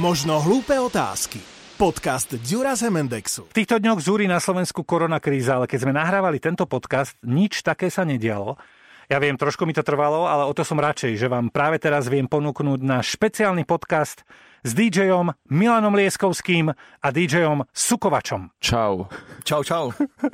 Možno hlúpe otázky. Podcast Dura z. V týchto dňoch zúri na Slovensku korona kríza, ale keď sme nahrávali tento podcast, nič také sa nedialo. Ja viem, trošku mi to trvalo, ale o to som radšej, že vám práve teraz viem ponúknuť náš špeciálny podcast s DJom Milanom Lieskovským a DJom Sukovačom. Čau. Čau, čau.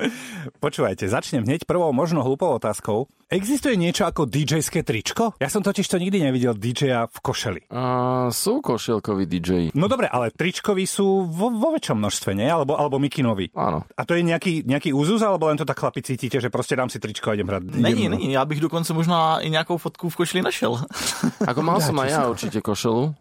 Počúvajte, začnem hneď prvou možno hlúpou otázkou. Existuje niečo ako DJ-ské tričko? Ja som totiž to nikdy nevidel DJ-a v košeli. A sú košielkoví DJ. No dobre, ale tričkoví sú vo, vo väčšom množstve, nie? Alebo, alebo mikinoví. Áno. A to je nejaký, nejaký úzus, alebo len to tak chlapi cítite, že proste dám si tričko a idem hrať? Není, idem... není, já bych dokonce možná i nějakou fotku v košli našel. Ako mal som aj ja určite košelu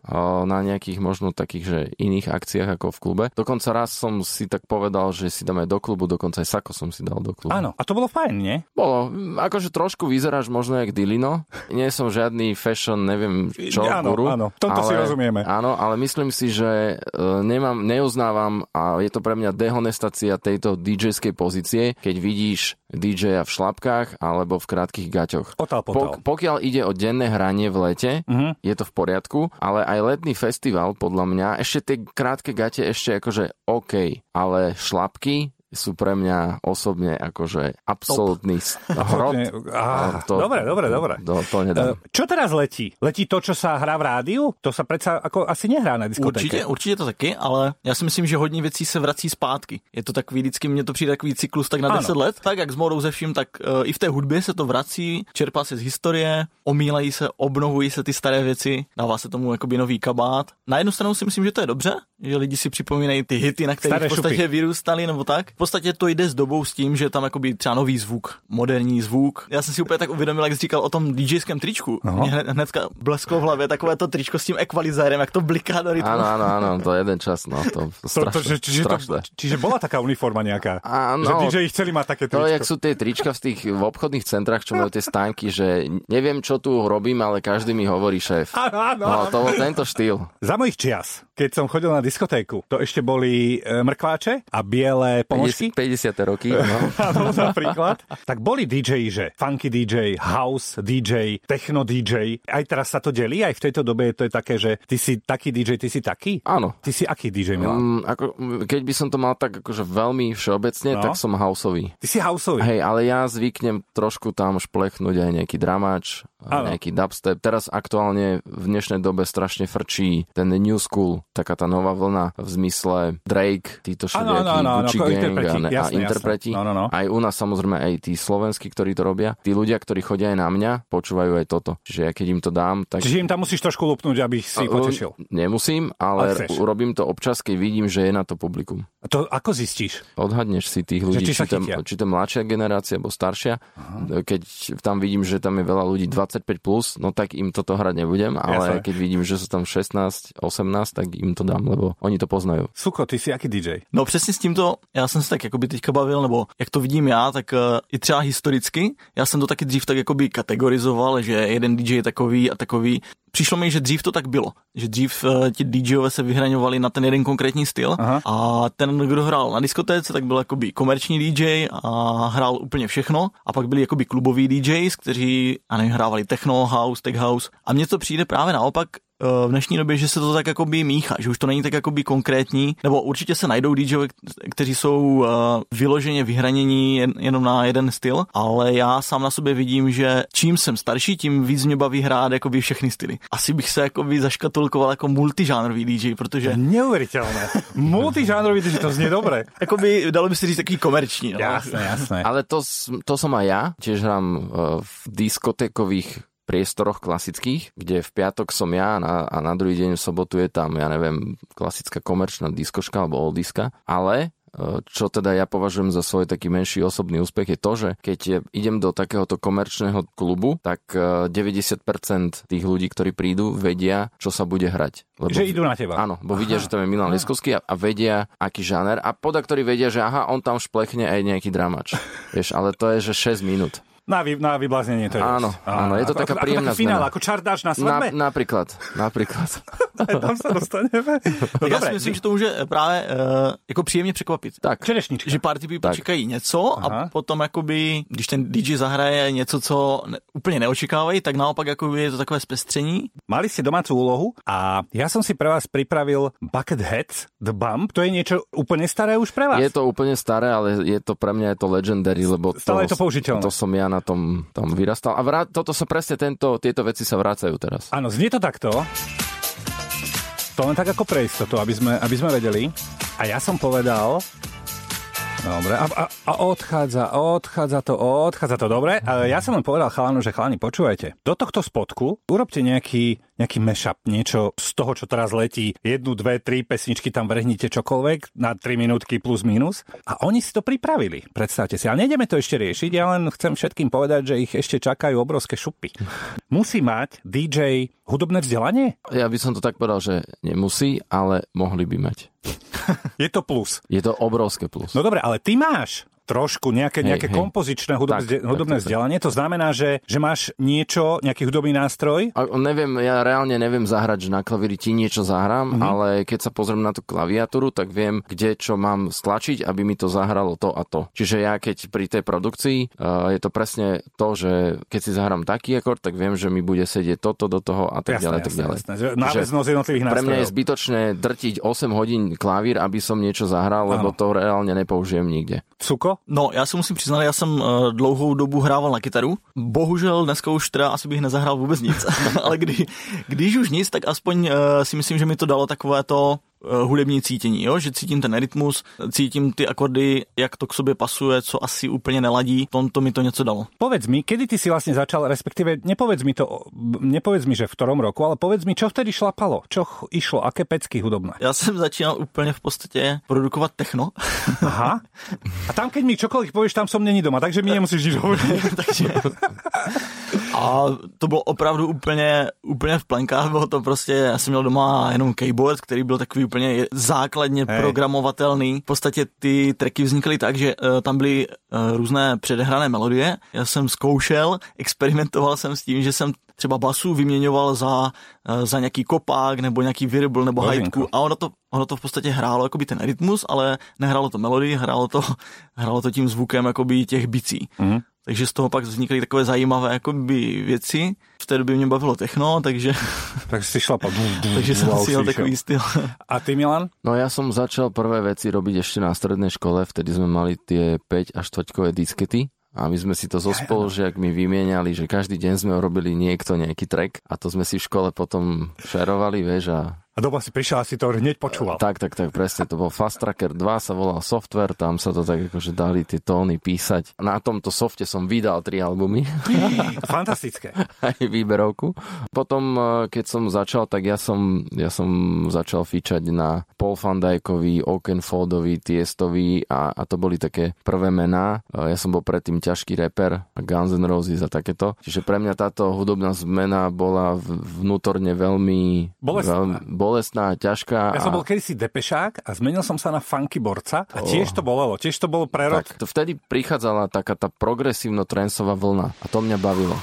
na nejakých možno takých, že iných akciách ako v klube. Dokonca raz som si tak povedal, že si dáme do klubu, dokonca aj sako som si dal do klubu. Áno, a to bolo fajn, nie? Bolo, akože trošku vyzeráš možno jak Dilino. Nie som žiadny fashion, neviem čo, Áno, guru. áno, tomto si rozumieme. Áno, ale myslím si, že e, nemám, neuznávam a je to pre mňa dehonestácia tejto DJ-skej pozície, keď vidíš DJ-a v šlapkách alebo v krátkých gaťoch. Potal, potal. Pok- pokiaľ ide o denné hranie v lete, Mhm. je to v poriadku, ale aj letný festival, podľa mňa, ešte tie krátke gate ešte akože OK, ale šlapky sú pre mňa osobne akože absolútny hrot. Á, To- dobre, dobre, dobre. To, to nedám. E, Čo teraz letí? Letí to, čo sa hrá v rádiu? To sa predsa ako asi nehrá na diskotéke. Určitě, určitě to taky, ale já si myslím, že hodně věcí se vrací zpátky. Je to takový, vždycky mně to přijde takový cyklus tak na Ano. 10 let, tak jak s modou ze vším, tak uh, i v té hudbě se to vrací, čerpá se z historie, omílají se, obnovují se ty staré věci, dává se tomu jakoby nový kabát. Na jednu stranu si myslím, že to je dobře, že lidi si připomínají ty hity, na kterých Staré v podstatě šupy. vyrůstali nebo tak. V podstatě to jde s dobou s tím, že tam jakoby třeba nový zvuk, moderní zvuk. Já jsem si úplně tak uvědomil, jak jsi říkal o tom DJském tričku. No. Mě hned, hnedka blesklo v hlavě takové to tričko s tím ekvalizérem, jak to bliká do rytmu. Áno, áno, áno, to je jeden čas, no, to, to, To, to, strašné, že, čiže, to, strašné. čiže bola taká uniforma nejaká? Áno. Že DJ ich chceli mať také To, tričko. jak sú tie trička v tých v obchodných centrách, čo majú tie stánky, že neviem, čo tu robím, ale každý mi hovorí šéf. Áno, áno, No, to bol tento štýl. Za mojich čias, keď som chodil na diskotéku, to ešte boli e, mrkváče a biele pomožky. 50. roky, no. Áno, napríklad. Tak boli DJ, že funky DJ, house DJ, techno DJ. Aj teraz sa to delí, aj v tejto dobe to je také, že ty si taký DJ, ty si taký? Áno. Ty si aký DJ, Milan? Mm, ako, keď by som to mal tak akože veľmi všeobecne, No. tak som houseový. Ty si houseový. Hej, ale ja zvyknem trošku tam šplechnúť aj nejaký dramač, Áno. nejaký dubstep. Teraz aktuálne v dnešnej dobe strašne frčí ten new school, taká tá nová vlna v zmysle Drake, títo Gucci ako Gang a, ne, a Jasné, interpreti. jasné. No, no, no. Aj u nás samozrejme aj tí slovenskí, ktorí to robia. Tí ľudia, ktorí chodia aj na mňa, počúvajú aj toto. Čiže ja keď im to dám, tak... Čiže im tam musíš trošku lupnúť, aby si ich potešil. Nemusím, Ale ale, urobím to občas, keď vidím, že je na to publikum. A to ako zistíš? Odhadneš si tých ľudí, či či, chytia. či to mladšia generácia alebo staršia. Keď tam vidím, že tam je veľa ľudí 25+, plus, no tak im toto hrať nebudem, ale Jasné. keď vidím, že sú tam 16, 18, tak im to dám, lebo oni to poznajú. Suko, ty si aký DJ? No přesně s tímto, já jsem se tak jakoby teďka bavil, nebo jak to vidím já, tak uh, i třeba historicky, já jsem to taky dřív tak jakoby kategorizoval, že jeden DJ je takový a takový. Přišlo mi, že dřív to tak bylo, že dřív uh, ti DJové se vyhraňovali na ten jeden konkrétní styl Aha. a ten, kdo hrál na diskotéce, tak byl jakoby komerční DJ a hrál úplně všechno a pak byli jakoby kluboví DJs, kteří, a nevím, hrávali techno, house, tech house a mně to přijde právě naopak, v dnešní době, že se to tak jakoby míchá, že už to není tak jakoby konkrétní, nebo určitě se najdou DJové, kteří jsou eh, vyloženě vyhranění jen, jenom na jeden styl, ale já sám na sobě vidím, že čím jsem starší, tím víc mě baví hrát jakoby všechny styly. Asi bych se jakoby zaškatulkoval jako multižánrový DJ, protože Neuveriteľné. Multižánrový DJ, to znie dobre. jakoby dalo by se říct takový komerční. No. Jasné, jasné. Ale to, to som aj ja, tiež hrám e, v diskotékových priestoroch klasických, kde v piatok som ja na, a na druhý deň v sobotu je tam, ja neviem, klasická komerčná diskoška alebo oldiska, ale e, čo teda ja považujem za svoj taký menší osobný úspech je to, že keď idem do takéhoto komerčného klubu, tak e, 90% tých ľudí, ktorí prídu, vedia, čo sa bude hrať. Lebo Že idú na teba. Áno, bo vidia, že tam je Milan Leskovský a, a vedia, aký žáner a poda, ktorí vedia, že aha, on tam šplechne aj nejaký dramač. Vieš, ale to je, že 6 minút. Na, vy, na vybláznenie to je. Áno, áno, je to Ako- taká ako, príjemná ako, finále, zmena. ako čardáš na Na, svadbe? napríklad, napríklad. Tam sa dostaneme. No, já si myslím, že to může právě uh, jako příjemně překvapit. Tak, čerešnička. Že party people Tak. čekají něco Aha. a potom jakoby, když ten DJ zahraje něco, co ne, úplně neočekávají, tak naopak jakoby je to takové zpestření. Mali ste domácu úlohu a ja som si pre vás pripravil Bucketheads The Bump. To je niečo úplne staré už pre vás? je to úplne staré, ale je to pre mňa je to legendary, lebo Stále je to použiteľné. to som ja na tom, tom vyrastal. A vrát, toto sa presne tento, tieto veci sa vrácajú teraz. Áno, znie to takto. To len tak ako pre istotu, aby sme, aby sme vedeli. A ja som povedal... Dobre, a, a, a odchádza, odchádza to, odchádza to, dobre. A ja som len povedal chalanu, že chalani, počúvajte, do tohto spodku urobte nejaký, nejaký mashup, niečo z toho, čo teraz letí, jednu, dve, tri pesničky tam vrhnite čokoľvek na 3 minútky plus minus. A oni si to pripravili, predstavte si. Ale nejdeme to ešte riešiť, ja len chcem všetkým povedať, že ich ešte čakajú obrovské šupy. Musí mať DJ hudobné vzdelanie? Ja by som to tak povedal, že nemusí, ale mohli by mať. Je to plus. Je to obrovské plus. No dobre, ale ty máš trošku nejaké, Hej, nejaké hej. kompozičné hudobné, Tak, hudobné tak, tak. vzdelanie. To znamená, že, že máš niečo, nejaký hudobný nástroj? A neviem, ja reálne neviem zahrať, že na klavíri ti niečo zahrám, mm-hmm. ale keď sa pozriem na tú klaviatúru, tak viem, kde čo mám stlačiť, aby mi to zahralo to a to. Čiže ja keď pri tej produkcii uh, je to presne to, že keď si zahrám taký akord, tak viem, že mi bude sedieť toto do toho a tak ďalej, tak ďalej. jasné. Že Náväznosť jednotlivých Pre mňa je zbytočné drtiť 8 hodín klavír, aby som niečo zahral, lebo Áno. to reálne nepoužijem nikde. Cuko? No, já se musím přiznat, já jsem uh, dlouhou dobu hrával na kytaru. Bohužel dneska už teda asi bych nezahrál vůbec nic. Ale kdy, když už nic, tak aspoň uh, si myslím, že mi to dalo takové to hudební cítění, jo? že cítím ten rytmus, cítím ty akordy, jak to k sobě pasuje, co asi úplně neladí. Tom to mi to něco dalo. Povedz mi, kedy ty si vlastne začal, respektíve nepovedz mi to, nepovedz mi, že v ktorom roku, ale povedz mi, čo vtedy šlapalo, čo išlo, aké pecky hudobné. Já jsem začínal úplně v podstatě produkovat techno, Aha. A tam, keď mi čokoľvek povieš, tam som není doma, takže mi nemusíš nič hovoriť. takže... A to bylo opravdu úplně, úplně v plenkách, bylo to prostě, já jsem měl doma jenom keyboard, který byl takový úplně základně hey. programovatelný. V podstatě ty tracky vznikly tak, že uh, tam byly uh, různé předehrané melodie. Já jsem zkoušel, experimentoval jsem s tím, že jsem třeba basu vyměňoval za, uh, za nějaký kopák nebo nějaký virbl nebo Božinko. hajtku a ono to, ono to v podstatě hrálo jakoby ten rytmus, ale nehrálo to melodii, hrálo to, hrálo to tím zvukem jakoby těch bicí. Mhm. Takže z toho pak vznikly takové zajímavé jakoby věci. V té době mě bavilo techno, takže, Takže si šlapal. takže jsem si jel takový styl. A ty, Milan? No ja som začal prvé veci robiť ešte na strednej škole, vtedy sme mali tie 5 až 4 diskety a my sme si to so spolužiakmi vymieniali, že každý deň sme urobili niekto nejaký track a to sme si v škole potom šerovali, vieš, a A doma si prišiel a si to hneď počúval. tak, tak, tak, presne, to bol Fast Tracker 2, sa volal software, tam sa to tak akože dali tie tóny písať. Na tomto softe som vydal tri albumy. Fantastické. aj výberovku. Potom, eh, keď som začal, tak ja som, ja som začal fičať na Paul Van Dykeovi, Oakenfoldovi, Tiestovi a, a to boli také prvé mená. Eh, Ja som bol predtým ťažký reper, Guns N' Roses a takéto. Čiže pre mňa táto hudobná zmena bola vnútorne veľmi Bolestná. veľmi bolestná ťažká. Ja som a... bol kedysi depešák a zmenil som sa na funky borca a tiež to bolelo, tiež to bol prerok. Tak, to vtedy prichádzala taká tá progresívno-trensová vlna a to mňa bavilo.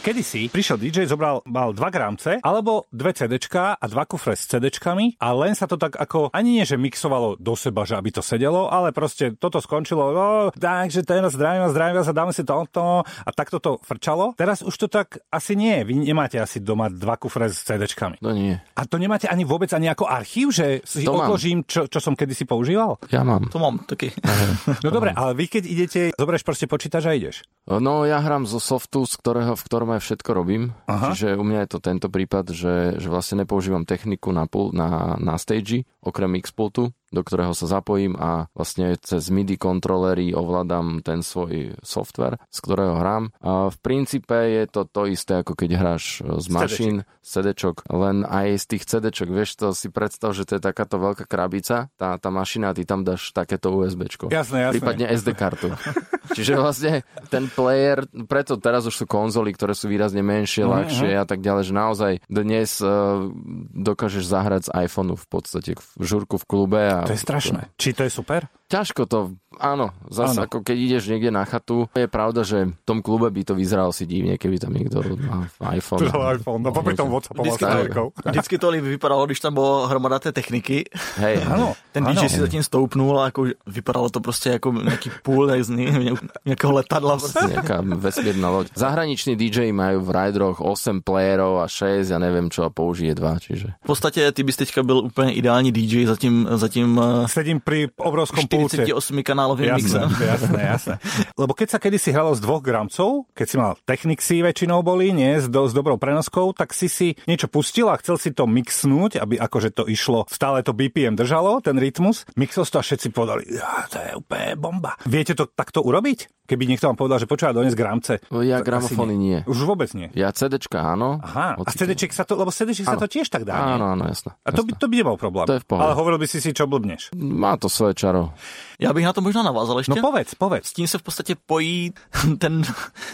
Kedysi prišiel DJ, zobral, mal dva gramce, alebo dve CDčka a dva kufre s CDčkami a len sa to tak ako, ani nie, že mixovalo do seba, že aby to sedelo, ale proste toto skončilo, no, takže teraz zdravím vás, zdravím vás a dáme si to, to a takto to frčalo. Teraz už to tak asi nie, vy nemáte asi doma dva kufre s CDčkami. No nie, A to nemáte ani vôbec ani ako archív, že si To mám. odložím, čo, čo som kedysi používal? ja mám. To mám taky. No dobre, ale vy keď idete, zoberieš proste počítač a ideš. No ja hrám zo softu, z ktorého, v ktorom aj všetko robím. Aha. Čiže u mňa je to tento prípad, že, že vlastne nepoužívam techniku na, na, na stage, okrem Xpultu, do ktorého sa zapojím a vlastne cez MIDI kontrolery ovládam ten svoj software, z ktorého hrám. A v princípe je to to isté, ako keď hráš z mašín, z CD-čok, len aj z tých CD-čok, vieš to si predstav, že to je takáto veľká krabica, tá, tá mašina, ty tam dáš takéto USB-čko. Jasné, jasné. Prípadne SD kartu. Čiže vlastne ten player, preto teraz už sú konzoly, ktoré sú výrazne menšie, Mhm, ľahšie a tak ďalej, že naozaj dnes uh, dokážeš zahrať z iPhoneu v podstate v žurku v klube. A To je strašné. Či to je super? Ťažko to, áno, zase ako keď ideš niekde na chatu, je pravda, že v tom klube by to vyzeralo si divne, keby tam niekto má iPhone. iPhone, no popri tom Vždycky to- to... Vždycky to vypadalo, když tam byla hromada té techniky. Hej, Áno, Ten. DJ si zatím stoupnul a jako vypadalo to prostě jako nějaký půl ní- nějakého letadla. Prostě. nejaká vesmírna loď. Zahraniční DJ majú v Rideroch 8 playerov a 6, ja neviem čo, a použije 2, čiže... V podstatě ty bys teďka byl úplně ideální DJ za tím, za tím eh, Sedím pri obrovskom pulte. 48 kanálovým Jasné, mixem. jasné, jasné. Lebo keď sa kedysi hralo z dvoch gramcov, keď si mal Technicsy väčšinou boli, nie, s, do, s dobrou prenoskou, tak si si niečo pustil a chcel si to mixnúť, aby akože to išlo, stále to BPM držalo, ten rytmus. Mixol to a všetci povedali, ja, to je úplne bomba. Viete to takto urobiť? Keby niekto vám povedal, že počúva dones gramce. Ja gramofóny asi nie. Už vôbec nie. Ja CDčka áno. Aha, a CDček sa to, lebo CDček sa to tiež tak dá, nie? Áno, áno, jasné. A to by, to by nebol problém. To je v pohode. Ale hovoril by si si, čo blbneš. Má to svoje čaro. Já bych na to možná navázal ještě. No povedz, povedz. S tím se v podstatě pojí ten,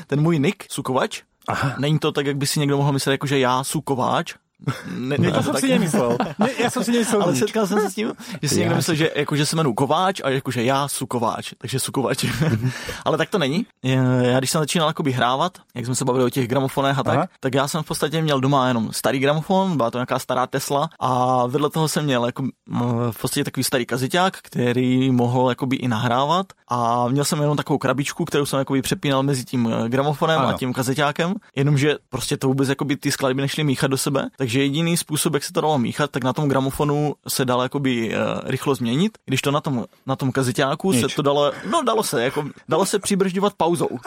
ten můj nick, Sukovač. Aha. Není to tak, jak by si někdo mohl myslet, jako že já Sukováč. Ne, ne, to som si nemyslel. Nie, ja som si nemyslel Ale setkal jsem se s tím, že si Já někdo myslí, že, jako, že se jmenuji Kováč a jako, že já Sukováč, takže Sukovač. Ale tak to není. Já když jsem začínal jakoby hrávat, jak jsme se bavili o těch gramofonech a tak, Aha. tak já jsem v podstatě měl doma jenom starý gramofon, byla to nějaká stará Tesla a vedle toho jsem měl jako, v podstatě takový starý kaziťák, který mohl jakoby i nahrávat a měl jsem jenom takovou krabičku, kterou jsem jakoby přepínal mezi tím eh, gramofonem Ano. a tím kaziťákem, jenomže prostě to vůbec jakoby ty skladby nešly míchat do sebe, takže jediný způsob, jak se to dalo míchat, tak na tom gramofonu se dalo jakoby uh, rychlo změnit, když to na tom, na tom kaziťáku Nič. se to dalo, no dalo se, jako, dalo se přibržďovat pauzou.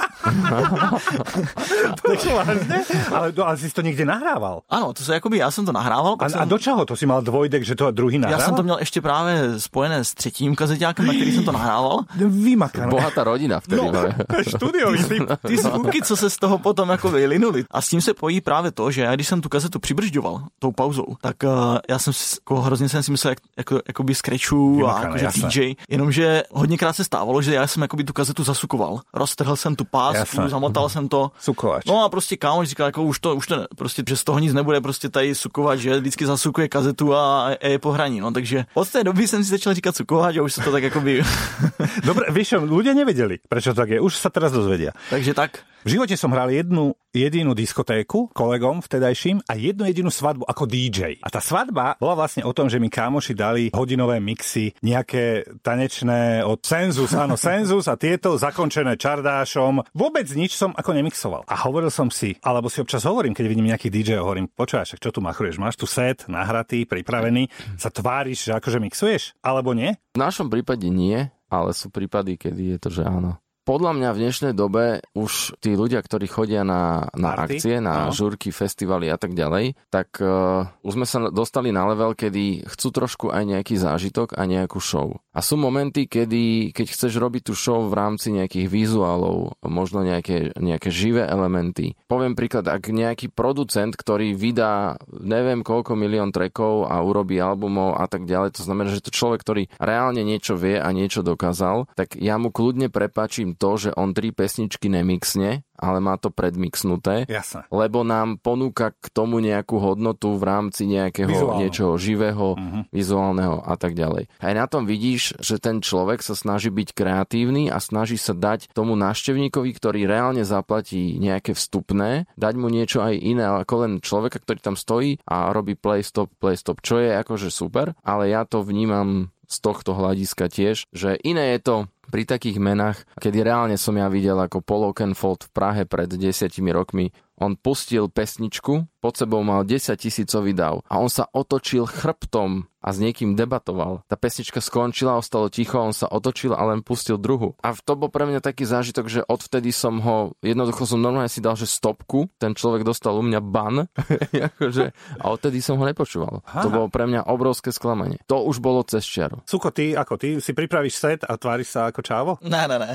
Takže vážne? Ale, no, ale si to niekde nahrával. Ano, to se jakoby, já jsem to nahrával, A, pak a jsem, do čoho? To si mal dvojdek, že to druhý nahrával? já jsem to měl ještě právě spojené s třetím kaziťákem, na který jsem to nahrával. Vymakané. Bohatá rodina vtedy. No, No. štúdiový typ. Ty zvuky, co se z toho potom jako vylinuli. A s tím se pojí právě to, že já když jsem tu kazetu přibržďoval tou pauzou, tak uh, já jsem si, jako, hrozně jsem si myslel, jak, jako, jakoby skrečů a Vymakané, jakože. DJ, jenomže hodněkrát se stávalo, že já jsem jakoby tu kazetu zasukoval. Roztrhl jsem tu pásku, zamotal jsem to. Sukovač. No a prostě kámoš říkal, jako už to, už to ne, prostě, že z toho nic nebude, prostě tady sukovat, že vždycky zasukuje kazetu a, a je po hraní, no takže od té doby jsem si začal říkat sukovat a už se to tak jakoby, Dobre, čo, ľudia nevedeli, prečo to tak je. Už sa teraz dozvedia. takže tak. V živote som hral jednu jedinú diskotéku kolegom vtedajším a jednu jedinú svadbu ako DJ. A tá svadba bola vlastne o tom, že mi kámoši dali hodinové mixy, nejaké tanečné od Senzus, áno, Senzus a tieto zakončené čardášom. Vôbec nič som ako nemixoval. A hovoril som si, alebo si občas hovorím, keď vidím nejakých DJ, hovorím, počúvaš, čo tu machruješ, máš tu set nahratý, pripravený, sa tváriš, že akože mixuješ, alebo nie? V našom prípade nie, ale sú prípady, kedy je to, že áno. Podľa mňa v dnešnej dobe už tí ľudia, ktorí chodia na, na Party? akcie, na Áno. žurky, festivaly a tak ďalej, tak uh, už sme sa dostali na level, kedy chcú trošku aj nejaký zážitok a nejakú show. A sú momenty, kedy, keď chceš robiť tú show v rámci nejakých vizuálov, možno nejaké, nejaké živé elementy. Poviem príklad, ak nejaký producent, ktorý vydá neviem koľko milión trackov a urobí albumov a tak ďalej, to znamená, že to človek, ktorý reálne niečo vie a niečo dokázal, tak ja mu kľudne prepačím to, že on tri pesničky nemixne, ale má to predmixnuté Jasné. lebo nám ponúka k tomu nejakú hodnotu v rámci nejakého Vizuálneho. niečoho živého, Mhm. vizuálneho a tak ďalej. Aj na tom vidíš, že ten človek sa snaží byť kreatívny a snaží sa dať tomu návštevníkovi, ktorý reálne zaplatí nejaké vstupné, dať mu niečo aj iné ako len človeka, ktorý tam stojí a robí play stop, play stop, čo je akože super, ale ja to vnímam z tohto hľadiska tiež, že iné je to pri takých menách, kedy reálne som ja videl ako Paul Oakenfold v Prahe pred desiatimi rokmi, on pustil pesničku, pod sebou mal 10 tisícový dav a on sa otočil chrbtom a s niekým debatoval. Tá pesnička skončila, ostalo ticho, on sa otočil a len pustil druhu. A to bol pre mňa taký zážitok, že odvtedy som ho, jednoducho som normálne si dal, že stopku, ten človek dostal u mňa ban, akože, a odtedy som ho nepočúval. Aha. To bolo pre mňa obrovské sklamanie. To už bolo cez čiaru. Suko, ty ako ty si pripravíš set a tváriš sa ako čávo? Ne, ne, ne.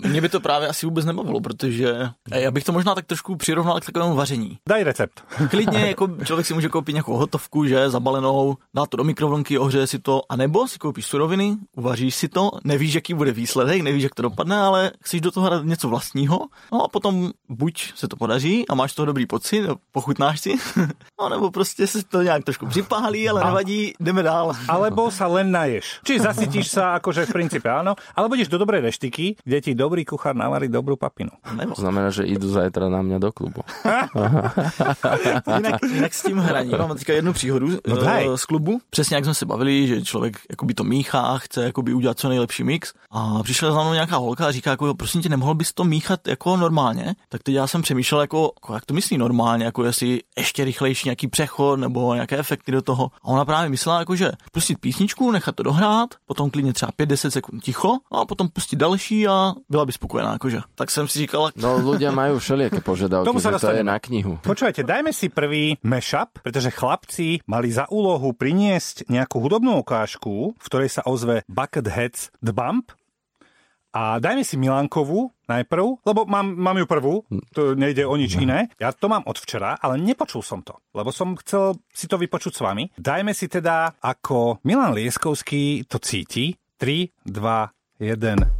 Mě by to právě asi vůbec nebavilo, protože já bych to možná tak trošku přirovnal k takovému vaření. Daj recept. Klidně jako člověk si může koupit nějakou hotovku, že zabalenou zelenou, dá to do mikrovlnky, ohřeje si to, anebo si koupíš suroviny, uvaříš si to, nevíš, jaký bude výsledek, nevíš, jak to dopadne, ale chceš do toho dát něco vlastního, no a potom buď se to podaří a máš toho dobrý pocit, pochutnáš si, no nebo prostě se to nějak trošku připálí, ale nevadí, jdeme dál. Alebo sa len naješ. Či zasytíš sa, akože v princípe áno, alebo ideš do dobrej reštiky, kde ti dobrý kuchár navarí dobrú papinu. Nebo. To znamená, že idú zajtra na mňa do klubu. Jinak, jinak s tím hraním mám teďka jednu příhodu No no, daj. z klubu. Přesně jak jsme se bavili, že člověk jakoby to míchá a chce jakoby udělat co nejlepší mix. A přišla za mnou nějaká holka a říká, jako, prosím tě, nemohl bys to míchat jako normálně? Tak teď já jsem přemýšlel, jako, jako jak to myslí normálně, jako jestli ještě rychlejší nějaký přechod nebo nějaké efekty do toho. A ona právě myslela, jako, že pustit písničku, nechat to dohrát, potom klidně třeba 5-10 sekund ticho a potom pustit další a byla by spokojená. Jakože. Tak jsem si říkal, No ľudia majú všelijaké požiadavky, Tomu sa že to je na knihu. Počúvajte, dajme si prvý mashup, pretože chlapci mali za úlohu priniesť nejakú hudobnú ukážku, v ktorej sa ozve Bucketheads The Bump. A dajme si Milankovú najprv, lebo mám, mám ju prvú, to nejde o nič iné. Ja to mám od včera, ale nepočul som to, lebo som chcel si to vypočuť s vami. Dajme si teda, ako Milan Lieskovský to cíti. 3, 2, 1.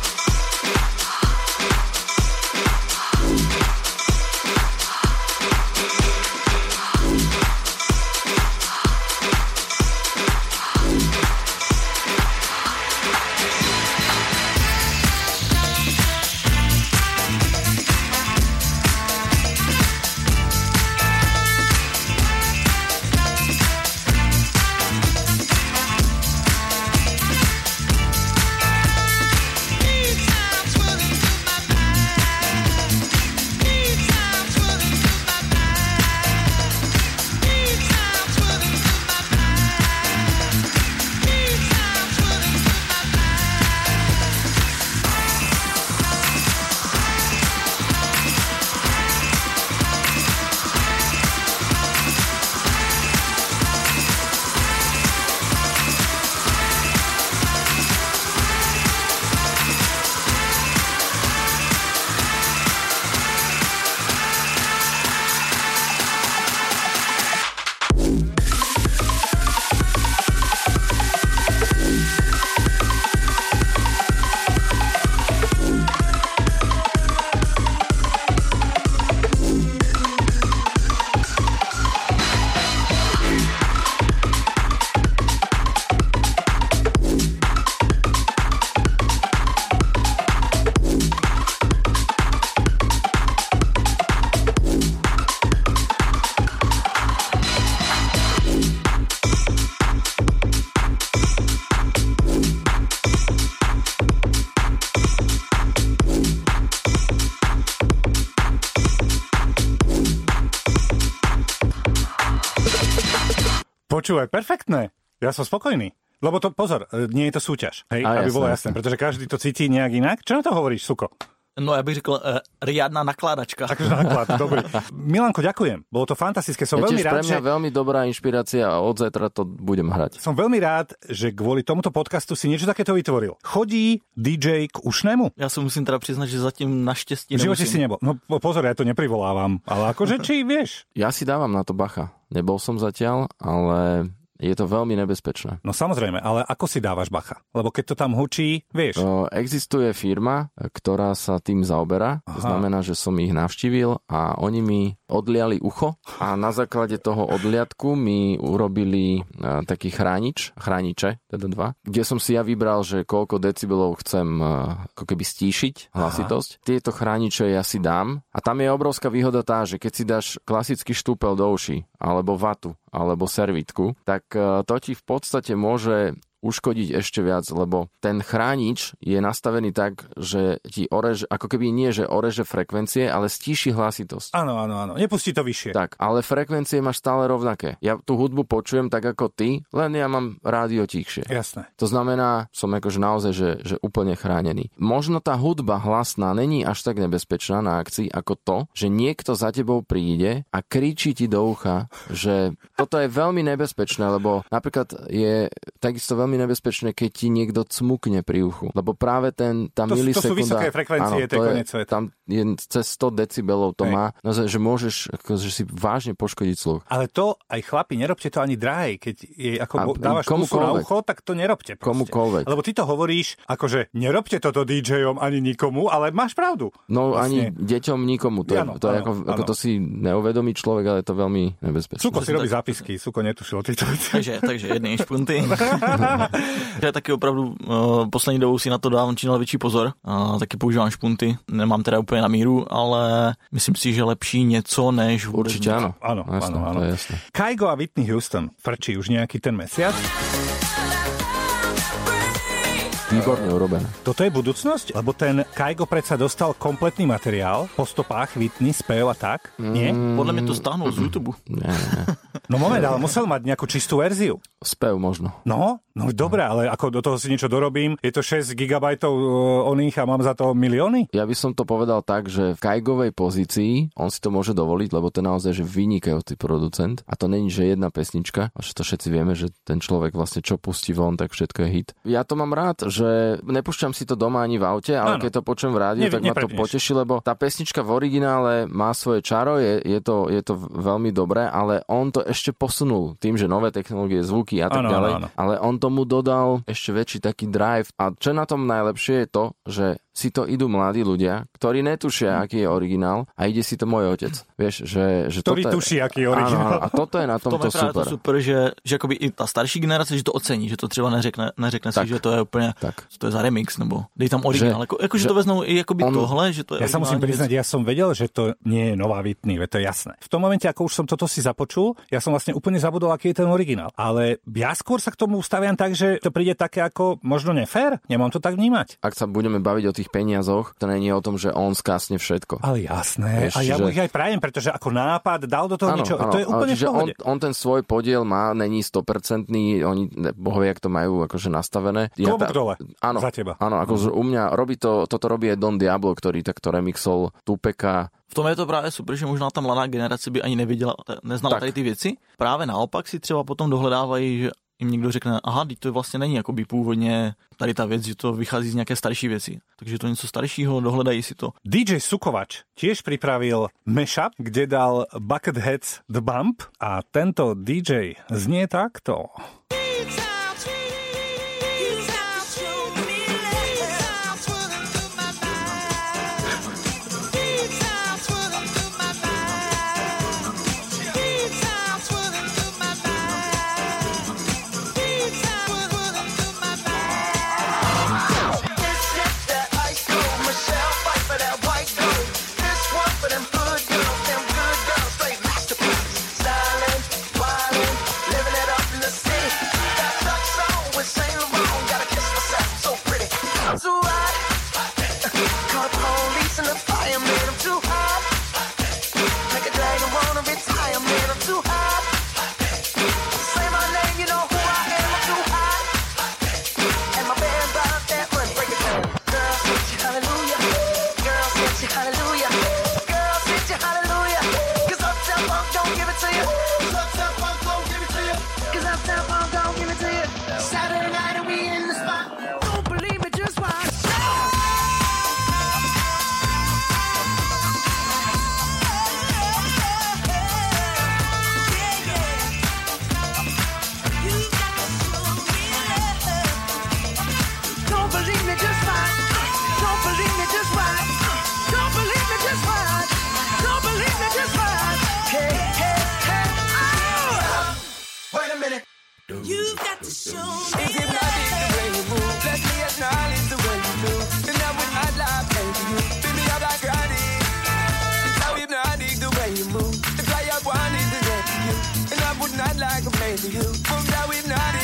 Počúvaj, perfektné. Ja som spokojný. Lebo to, pozor, e, nie je to súťaž, hej, A, aby jasné, bolo jasné. jasné, pretože každý to cíti nejak inak. Čo na to hovoríš, suko? No já bych řekl, uh, riadna nakládačka. Takže náklad, dobrý. Milanko, ďakujem. Bolo to fantastické. Som Je veľmi rád, pre mňa že... veľmi dobrá inšpirácia a od zajtra to budem hrať. Som veľmi rád, že kvôli tomuto podcastu si niečo takéto vytvoril. Chodí DJ k ušnému? Já se musím teda přiznat, že zatím naštěstí V živote nemusím. si nebol. No po- pozor, ja to neprivolávam. Ale akože či vieš? Ja si dávam na to bacha. Nebol som zatiaľ, ale je to veľmi nebezpečné. No samozrejme, ale ako si dávaš bacha? Lebo keď to tam hučí, vieš. O, Existuje firma, ktorá sa tým zaoberá. To znamená, že som ich navštívil a oni mi odliali ucho. A na základe toho odliadku mi urobili taký chránič, chrániče, teda dva, kde som si ja vybral, že koľko decibelov chcem ako keby stíšiť hlasitosť. Tieto chrániče ja si dám. A tam je obrovská výhoda tá, že keď si dáš klasický štúpel do uší alebo vatu alebo servitku, tak to ti v podstate môže uškodiť ešte viac, lebo ten chránič je nastavený tak, že ti oreže, ako keby nie, že oreže frekvencie, ale stíši hlasitosť. Áno, áno, áno. Nepustí to vyššie. Tak, ale frekvencie máš stále rovnaké. Ja tú hudbu počujem tak ako ty, len ja mám rádio tichšie. Jasné. To znamená, som akože naozaj, že, že úplne chránený. Možno tá hudba hlasná není až tak nebezpečná na akcii ako to, že niekto za tebou príde a kričí ti do ucha, že toto je veľmi nebezpečné, lebo napríklad je takisto veľmi nebezpečné, keď ti niekto cmukne pri uchu. Lebo práve ten, tá To, sú- to sú vysoké frekvencie, to je koniec sveta. Tam je cez 100 decibelov to Hej. má, naozaj, že môžeš akože si vážne poškodiť sluch. Ale to aj chlapi, nerobte to ani drahej. Keď je, ako A dávaš pusu na ucho, tak to nerobte. proste. Komukoľvek. Lebo ty to hovoríš, akože nerobte toto DJom ani nikomu, ale máš pravdu. No Vlastne. ani deťom nikomu. To, je, Áno, to je áno, ako, ako áno. to si neuvedomí človek, ale je to veľmi nebezpečné. Suko si tak- robí zápisky, Suko netušil o týchto. Takže, takže jedny špunty. Já taky opravdu uh, poslední dobou si na to dávám čím větší pozor. Uh, taky používám špunty. Nemám teda úplně na míru, ale myslím si, že lepší něco než vůbec nic. áno. Áno, jasné, je jasné. Kaigo a Whitney Houston frčí už nejaký ten mesiac. Výborne urobené. Toto je budúcnosť? Lebo ten Kaigo predsa dostal kompletný materiál po stopách Whitney, spev a tak. Nie? Podle mě to stáhnul z YouTube. Nie, nie, nie. No moment, ale musel mať nejakú čistú verziu. Spev možno. No, no dobre, ale ako do toho si niečo dorobím, je to 6 GB oných a mám za to milióny? Ja by som to povedal tak, že v Kajgovej pozícii on si to môže dovoliť, lebo to je naozaj že vynikajúci producent a to není, že jedna pesnička, a že to všetci vieme, že ten človek vlastne čo pustí von, tak všetko je hit. Ja to mám rád, že nepúšťam si to doma ani v aute, ale Áno. keď to počujem v rádiu, Ne- tak ma to poteší, lebo tá pesnička v originále má svoje čaro, je, je, to, je to veľmi dobré, ale on to ešte posunul tým, že nové technológie, zvuky a tak Áno, ďalej, áno, áno. ale on tomu dodal ešte väčší taký drive a čo na tom najlepšie je to, že si to idú mladí ľudia, ktorí netušia, aký je originál a ide si to môj otec. Vieš, že, že Ktorý toto je... tuší, aký je originál. Áno, a toto je na To tomto je právě super. to super, že, že jakoby i ta starší generace, že to ocení, že to třeba neřekne, neřekne Tak. si, že to je úplně, Tak. to je za remix, nebo dej tam originál. Že- Jako, jako, že, že to veznou i jakoby on- tohle, že to je Ja sa musím priznať, ja som vedel, že to nie je nová Whitney, to je jasné. V tom momente, ako už som toto si započul, ja som vlastne úplne zabudol, aký je ten originál. Ale ja skôr sa k tomu ustaviam tak, že to príde také ako možno nefér. Nemám to tak vnímať. Ak sa budeme baviť o tých peniazoch, to nie je o tom, že on skásne všetko. Ale jasné. Vieš, a ja mu ich aj prajem, pretože ako nápad dal do toho niečo. to je úplne čiže on, on ten svoj podiel má, není 100%, oni, bohovia, jak to majú akože nastavené. Klobúk dole áno, za teba. Áno, akože u mňa robí to, toto robí aj Don Diablo, ktorý takto remixol Tupeka. V tom je to právě super, že možná ta mladá generace by ani nevěděla, neznala Tak. tady ty věci. Právě naopak si třeba potom dohledávají, že jim někdo řekne, aha, teď to vlastně není jakoby původně tady ta věc, že to vychází z nějaké starší věci. Takže to něco staršího, dohledají si to. DJ Sukovač tiež pripravil mashup, kde dal Bucketheads The Bump a tento DJ znie takto. The police and the fire made him too hot. crazy you. Hope we're not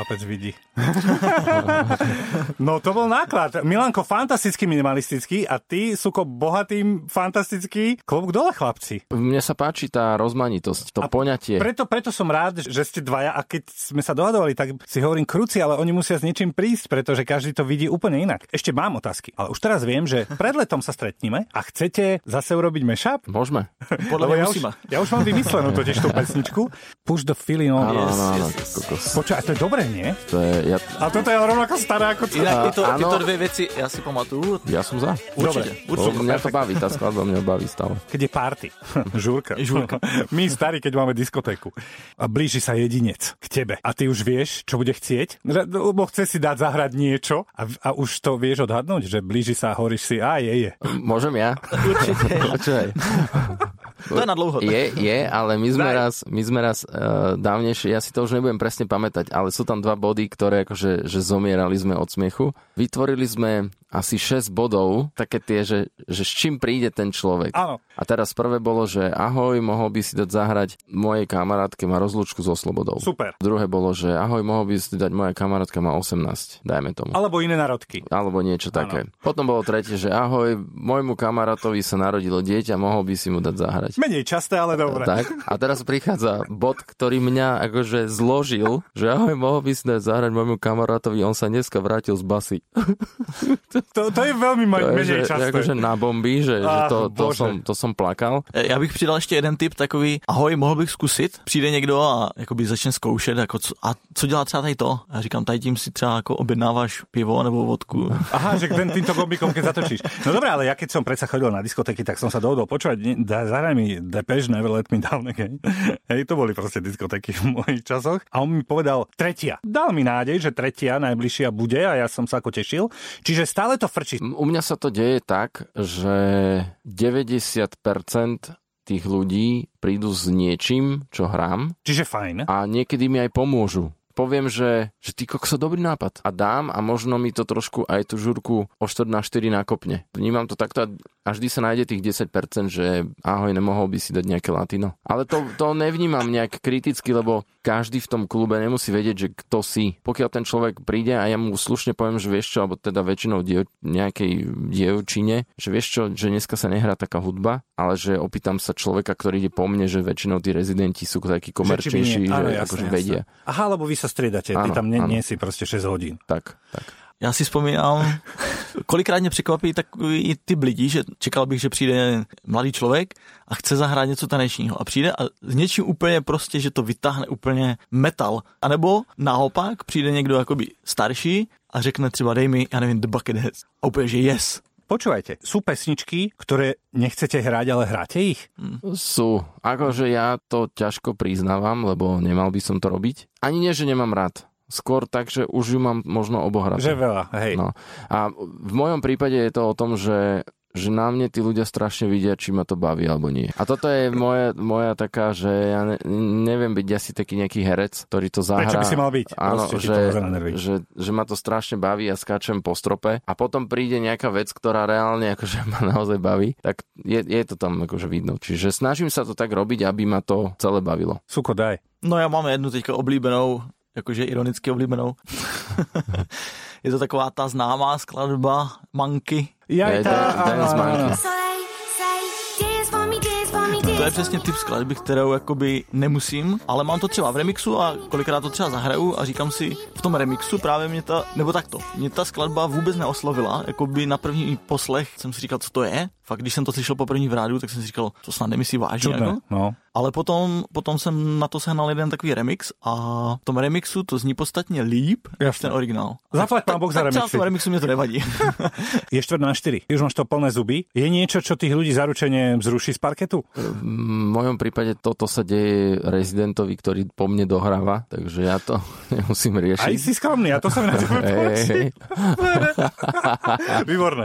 chlapec vidí. no to bol náklad. Milanko fantasticky minimalistický a ty, Suko, bohatým fantastický. Klobúk dole, chlapci. Mne sa páči tá rozmanitosť, to A poňatie. Preto, preto som rád, že ste dvaja a keď sme sa dohadovali, tak si hovorím kruci, ale oni musia s niečím prísť, pretože každý to vidí úplne inak. Ešte mám otázky, ale už teraz viem, že pred letom sa stretneme a chcete zase urobiť mashup? Môžeme. Podľa mňa ja už, ja už mám vymyslenú totiž tú pesničku. Push the feeling on. Áno, Yes. áno, yes, yes. kokos. Počuj, a to je dobré, nie? To je, ja, A toto je rovnako staré ako to. Inak A, tyto, áno. tyto dvě věci, já si pamatuju. ja som za. Určitě, To, určitě. mňa to baví, tá skladba mňa baví stále. Keď je party. Žúrka. Žúrka. My starí, keď máme diskotéku. A blíži sa jedinec k tebe. A ty už vieš, čo bude chcieť? Lebo chce si dať zahrať niečo a, a už to vieš odhadnúť, že blíži sa a hovoríš si, a je, je. Môžem ja? Počkaj. To je na dlouho. Je, je, ale my sme Daj. raz, my sme raz uh, dávnejšie, ja si to už nebudem presne pamätať, ale sú tam dva body, ktoré akože že zomierali sme od smiechu. Vytvorili sme asi 6 bodov, také tie, že, že s čím príde ten človek. Áno. A teraz prvé bolo, že ahoj, mohol by si dať zahrať mojej kamarátke má rozlúčku so slobodou. Super. Druhé bolo, že ahoj, mohol by si dať moja kamarátka má 18, dajme tomu. Alebo iné národky. Alebo niečo také. Potom bolo tretie, že ahoj, môjmu kamarátovi sa narodilo dieťa, mohol by si mu dať zahrať. Menej časté, ale dobre. Tak, a teraz prichádza bod, ktorý mňa akože zložil, že ahoj, mohol by si dať zahrať môjmu kamarátovi, on sa dneska vrátil z basy. To, to je veľmi To ma- je, menej že, časté. akože na bomby, že, že Ach, to, to, bože. som, to som plakal. E, Já bych přidal ještě jeden tip takový, ahoj, mohl bych zkusit, přijde někdo a jakoby začne zkoušet, jako co, a co dělá třeba tady to? A já říkám, tady tím si třeba jako objednáváš pivo nebo vodku. Aha, že ten, týmto gombikom, keď zatočíš. No dobré, ale ja keď som predsa chodil na diskotéky, tak som sa dohodol počúvať, zahraj mi Depeche, Never Let Me Down Again. Hej, to boli proste diskotéky v mojich časoch. A on mi povedal tretia. Dal mi nádej, že tretia najbližšia bude a ja som sa ako tešil. Čiže stále to frčí. U mňa sa to deje tak, že 90% tých ľudí prídu s niečím, čo hrám Čiže fajn. a niekedy mi aj pomôžu. Poviem, že, že ty kokso, dobrý nápad. A dám a možno mi to trošku aj tú žurku o 4 na 4 nakopne. Vnímam to takto a a vždy sa nájde tých 10%, že ahoj, nemohol by si dať nejaké latino. Ale to, to nevnímam nejak kriticky, lebo každý v tom klube nemusí vedieť, že kto si. Pokiaľ ten človek príde a ja mu slušne poviem, že vieš čo, alebo teda väčšinou diev, nejakej dievčine, že vieš čo, že dneska sa nehrá taká hudba, ale že opýtam sa človeka, ktorý ide po mne, že väčšinou tí rezidenti sú takí komerčnejší, že, Áno, že jasné, akože jasné. vedia. Aha, lebo vy sa striedate, ty Áno, tam nie, áno. nie si proste 6 hodín. Tak, tak. Já si vzpomínám, kolikrát mě překvapí takový typ lidí, že čekal bych, že přijde mladý člověk a chce zahrát něco tanečního a přijde a s něčím úplně prostě, že to vytáhne úplně metal. A nebo naopak přijde někdo jakoby starší a řekne třeba dej mi, já nevím, The Bucketheads. A úplně, že yes. Počúvajte, sú pesničky, ktoré nechcete hrať, ale hráte ich? Sú. Akože ja to ťažko priznávam, lebo nemal by som to robiť. Ani nie, že nemám rád. Skôr tak, že už ju mám možno obohratú. Že veľa, hej. No. A v mojom prípade je to o tom, že že na mne tí ľudia strašne vidia, či ma to baví alebo nie. A toto je moja, moja taká, že ja ne, neviem byť asi taký nejaký herec, ktorý to zahrá. Prečo by si mal byť? Áno, Proste že, že, že ma to strašne baví a skáčem po strope a potom príde nejaká vec, ktorá reálne akože ma naozaj baví, tak je, je to tam akože vidno. Čiže snažím sa to tak robiť, aby ma to celé bavilo. Suko, daj. No já mám jednu teďka oblíbenou, jakože ironicky oblíbenou. je to taková ta známá skladba Manky. Ja Je, tá, Dan- Dance áno, áno, Monkey. áno. So they say, dance for me, dance for me, dance To je přesně typ skladby, kterou jakoby nemusím, ale mám to třeba v remixu a kolikrát to třeba zahraju a říkám si, v tom remixu právě mě ta, nebo takto, mě ta skladba vůbec neoslovila, jakoby na první poslech jsem si říkal, co to je. Fakt, když jsem to slyšel poprvé v rádiu, tak jsem si říkal, to snad nemyslí vážně. Jako? no. Ale potom, potom jsem na to sehnal jeden takový remix a v tom remixu to zní podstatně líp než Jasné. ten originál. Zaplať pán Boh za Tak třeba v tom remixu mě to nevadí. Je štvrt na 4. Už máš to plné zuby. Je niečo, čo tých ľudí zaručene zruší z parketu? V mojom prípade toto sa deje rezidentovi, ktorý po mne dohráva, takže ja to nemusím Aj riešiť. si skromný, a to sa mi na tebe. Výborné.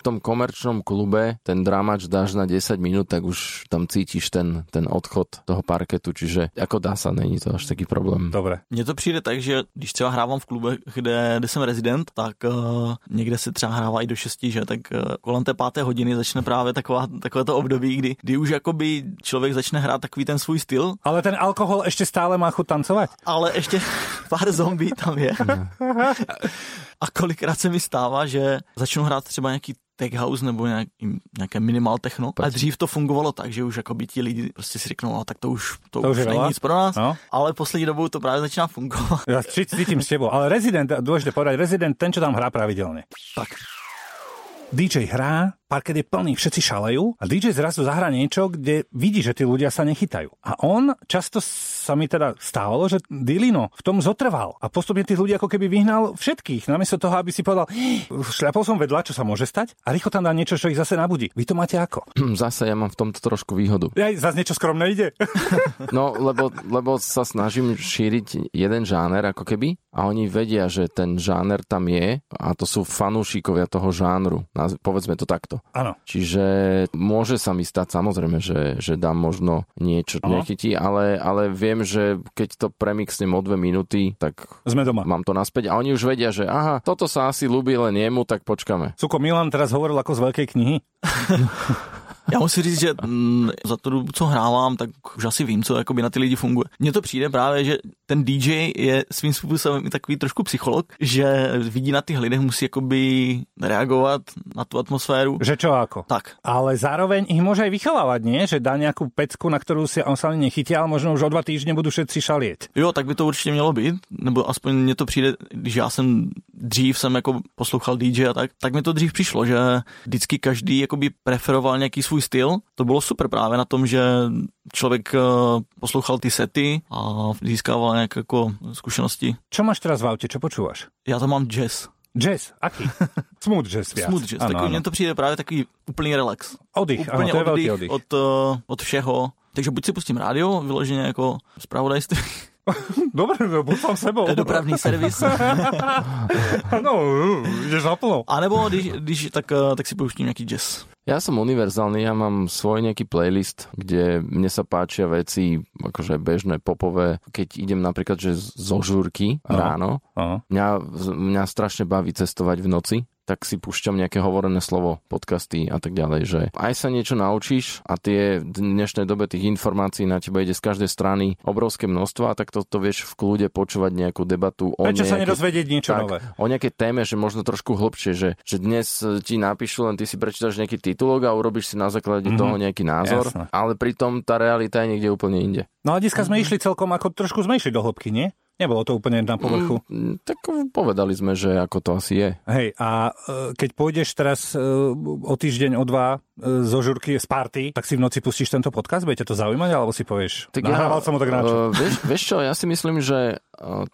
V tom komerčnom klube ten dramač dáš na 10 minút, tak už tam cítiš ten, ten odchod toho parketu, čiže ako dá sa, není to až taký problém. Dobre. Mně to přijde tak, že když třeba hrávám v klubech, kde, kde jsem rezident, tak uh, někde se třeba hrává i do 6, že tak uh, kolem té páté hodiny začne právě taková, takové to období, kdy, kdy už jakoby člověk začne hrát takový ten svůj styl, Ale ten alkohol ešte stále má chuť tancovať? ale ještě pár zombí tam je. A kolikrát se mi stává, že začnu hrát třeba nějaký tech house nebo nějaký, nějaké minimal techno. A dřív to fungovalo tak, že už jakoby ti lidi prostě si řeknou, no, tak to už, to, To už je není nic pro nás, No. ale poslední dobou to právě začíná fungovat. Cí- cítim s tebou. Ale rezident, dôležité povedať, rezident, ten, čo tam hrá pravidelne. Tak. DJ hrá, parket je plný, všetci šalejú a DJ zrazu zahrá niečo, kde vidí, že tí ľudia sa nechytajú. A on často sa mi teda stávalo, že Dilino v tom zotrval a postupne tých ľudí ako keby vyhnal všetkých, namiesto toho, aby si povedal, šľapol som vedľa, čo sa môže stať a rýchlo tam dá niečo, čo ich zase nabudí. Vy to máte ako? Zase ja mám v tomto trošku výhodu. Aj zase niečo skromné ide. No, lebo, lebo sa snažím šíriť jeden žáner ako keby a oni vedia, že ten žáner tam je a to sú fanúšikovia toho žánru. Povedzme to takto. Áno. Čiže môže sa mi stať samozrejme, že, že dám možno niečo Aha. nechytí, ale, ale viem, že keď to premixnem o dve minúty, tak Sme doma. mám to naspäť a oni už vedia, že aha, toto sa asi ľúbi len jemu, tak počkame. Suko Milan teraz hovoril ako z veľkej knihy. Já musím říct, že mm, za tu dobu, co hrávám, tak už asi vím, co jakoby na ty lidi funguje. Mně to přijde právě, že ten DJ je svým způsobem takový trošku psycholog, že vidí na těch lidech, musí jakoby reagovat na tu atmosféru. Že čo ako? Tak, Ale zároveň ich môže aj vychovávať, nie? Že dá nejakú pecku, na ktorú si on sa ani nechytí, ale možno už o dva týždne budú všetci šalieť. jo, tak by to určitě mělo být, nebo aspoň mně to přijde, když já jsem dřív jsem jako poslouchal DJ a tak, tak mi to dřív přišlo, že vždycky každý jakoby preferoval nějaký svůj styl. To bylo super právě na tom, že člověk eh, poslouchal ty sety a získával nějaké jako zkušenosti. Čo máš teraz v aute? Čo počúvaš? Já tam mám jazz. Jazz, aký? Smooth jazz viac. Smooth jazz. Áno, Takový, mně to přijde právě takový úplný relax. Oddych, Úplně to je veľký oddych od, eh, od všeho. Takže buď si pustím rádio, vyloženě jako zpravodajství, Dobre, no, buď sám sebou. dopravní servis, no, ideš naplno. a nebo když, když tak, eh, tak si pouštím nějaký jazz. Ja som univerzálny, ja mám svoj nejaký playlist, kde mne sa páčia veci akože bežné, popové. Keď idem napríklad, že zo žúrky No. ráno, Aha. mňa, mňa strašne baví cestovať v noci, tak si púšťam nejaké hovorené slovo, podcasty a tak ďalej, že aj sa niečo naučíš a tie v dnešnej dobe tých informácií na teba ide z každej strany obrovské množstvo a tak to, to vieš v kľude počúvať nejakú debatu o Prečo sa nedozvedieť niečo tak, nové? o nejakej téme, že možno trošku hlbšie, že, že dnes e, ti napíšu, len ty si prečítaš nejaký titulok a urobíš si na základe Mhm. mm-hmm. toho nejaký názor, Jasné. ale pritom tá realita je niekde úplne inde. No a dneska sme išli celkom ako trošku sme išli do hĺbky, nie? Nebolo to úplne na povrchu. Mm, tak povedali sme, že ako to asi je. Hej, a e, keď pôjdeš teraz e, o týždeň, o dva e, zo žurky z party, tak si v noci pustíš tento podcast? Bude ťa to zaujímať, alebo si povieš, tak nahrával som ho tak na čo? vieš, vieš čo, ja si myslím, že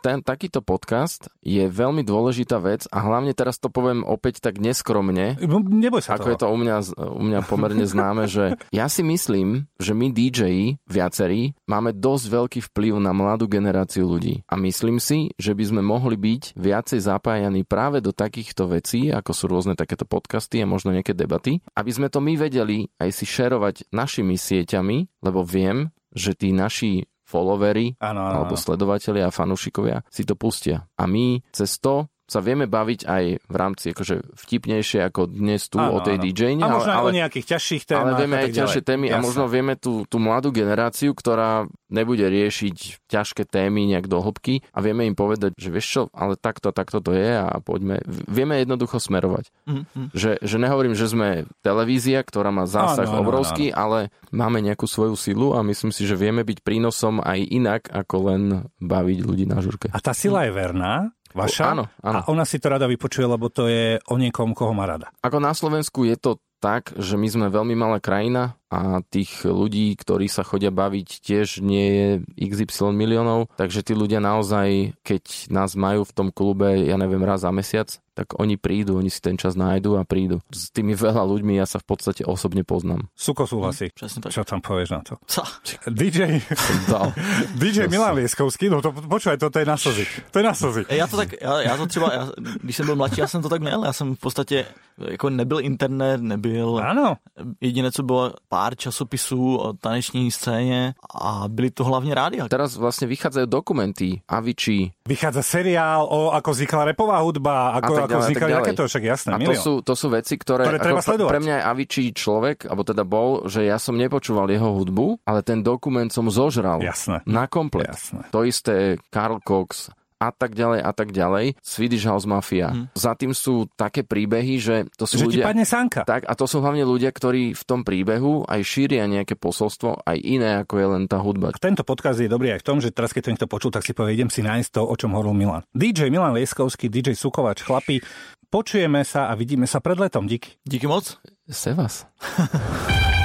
ten, takýto podcast je veľmi dôležitá vec a hlavne teraz to poviem opäť tak neskromne, No, Neboj sa Ako toho. je to u mňa, u mňa pomerne známe, že ja si myslím, že my DJ viacerí máme dosť veľký vplyv na mladú generáciu ľudí. A myslím si, že by sme mohli byť viacej zapájaní práve do takýchto vecí, ako sú rôzne takéto podcasty a možno nejaké debaty, aby sme to my vedeli aj si šerovať našimi sieťami, lebo viem, že tí naši followery Áno, áno, alebo áno. sledovatelia a fanúšikovia si to pustia. A my cez to sa vieme baviť aj v rámci akože vtipnejšie ako dnes tu Áno, o tej áno. DJ. A možno aj ale, o nejakých ťažších témach. ale vieme a aj ťažšie témy a Jasné. možno vieme tú, tú mladú generáciu, ktorá nebude riešiť ťažké témy nejak do hĺbky a vieme im povedať, že vieš čo, ale takto, takto to je a poďme. Vieme jednoducho smerovať. Mhm. Že, že nehovorím, že sme televízia, ktorá má zásah Áno, áno, obrovský, ale máme nejakú svoju silu a myslím si, že vieme byť prínosom aj inak, ako len baviť ľudí na žurke. A tá sila je verná, vaša. Áno, áno. A ona si to rada vypočuje, lebo to je o niekom, koho má rada. Ako na Slovensku je to tak, že my sme veľmi malá krajina a tých ľudí, ktorí sa chodia baviť, tiež nie je XY miliónov, takže tí ľudia naozaj, keď nás majú v tom klube, ja neviem, raz za mesiac, tak oni prídu, oni si ten čas nájdu a prídu. S tými veľa ľuďmi ja sa v podstate osobne poznám. Suko súhlasí. Tak. Čo tam povieš na to? Ca. DJ, Dal. DJ Milan Lieskovský, no to počúvaj, to, to je na slzy. To je na slzy. Já to tak, já, já to třeba, já, když jsem byl mladší, já jsem to tak měl, já jsem v podstatě, jako nebyl internet, nebyl, Áno. jediné, co bylo pár časopisů o taneční scéně a byly to hlavně rádia. Teraz vlastne vychádzajú dokumenty Avicii Vychádza seriál o ako vznikla repová hudba, ako, ako ďalej, a tak vznikali raketo, však jasné, A to sú, to sú veci, ktoré, Ktoré treba pre, sledovať. pre mňa je Avicii človek, alebo teda bol, že ja som nepočúval jeho hudbu, ale ten dokument som zožral. Jasné. Na komplet. Jasné. To isté Karl Cox a tak ďalej a tak ďalej. Swedish House Mafia. Za tým sú také príbehy, že to sú Že ti ľudia... padne sánka. Tak, a to sú hlavne ľudia, ktorí v tom príbehu aj šíria nejaké posolstvo, aj iné, ako je len tá hudba. Tento podcast je dobrý aj v tom, že teraz keď to niekto počul, tak si povie, idem si nájsť to, o čom hovoril Milan. DJ Milan Lieskovský, DJ Sukovač, chlapi, počujeme sa a vidíme sa pred letom. Díky. Díky moc. Se vás.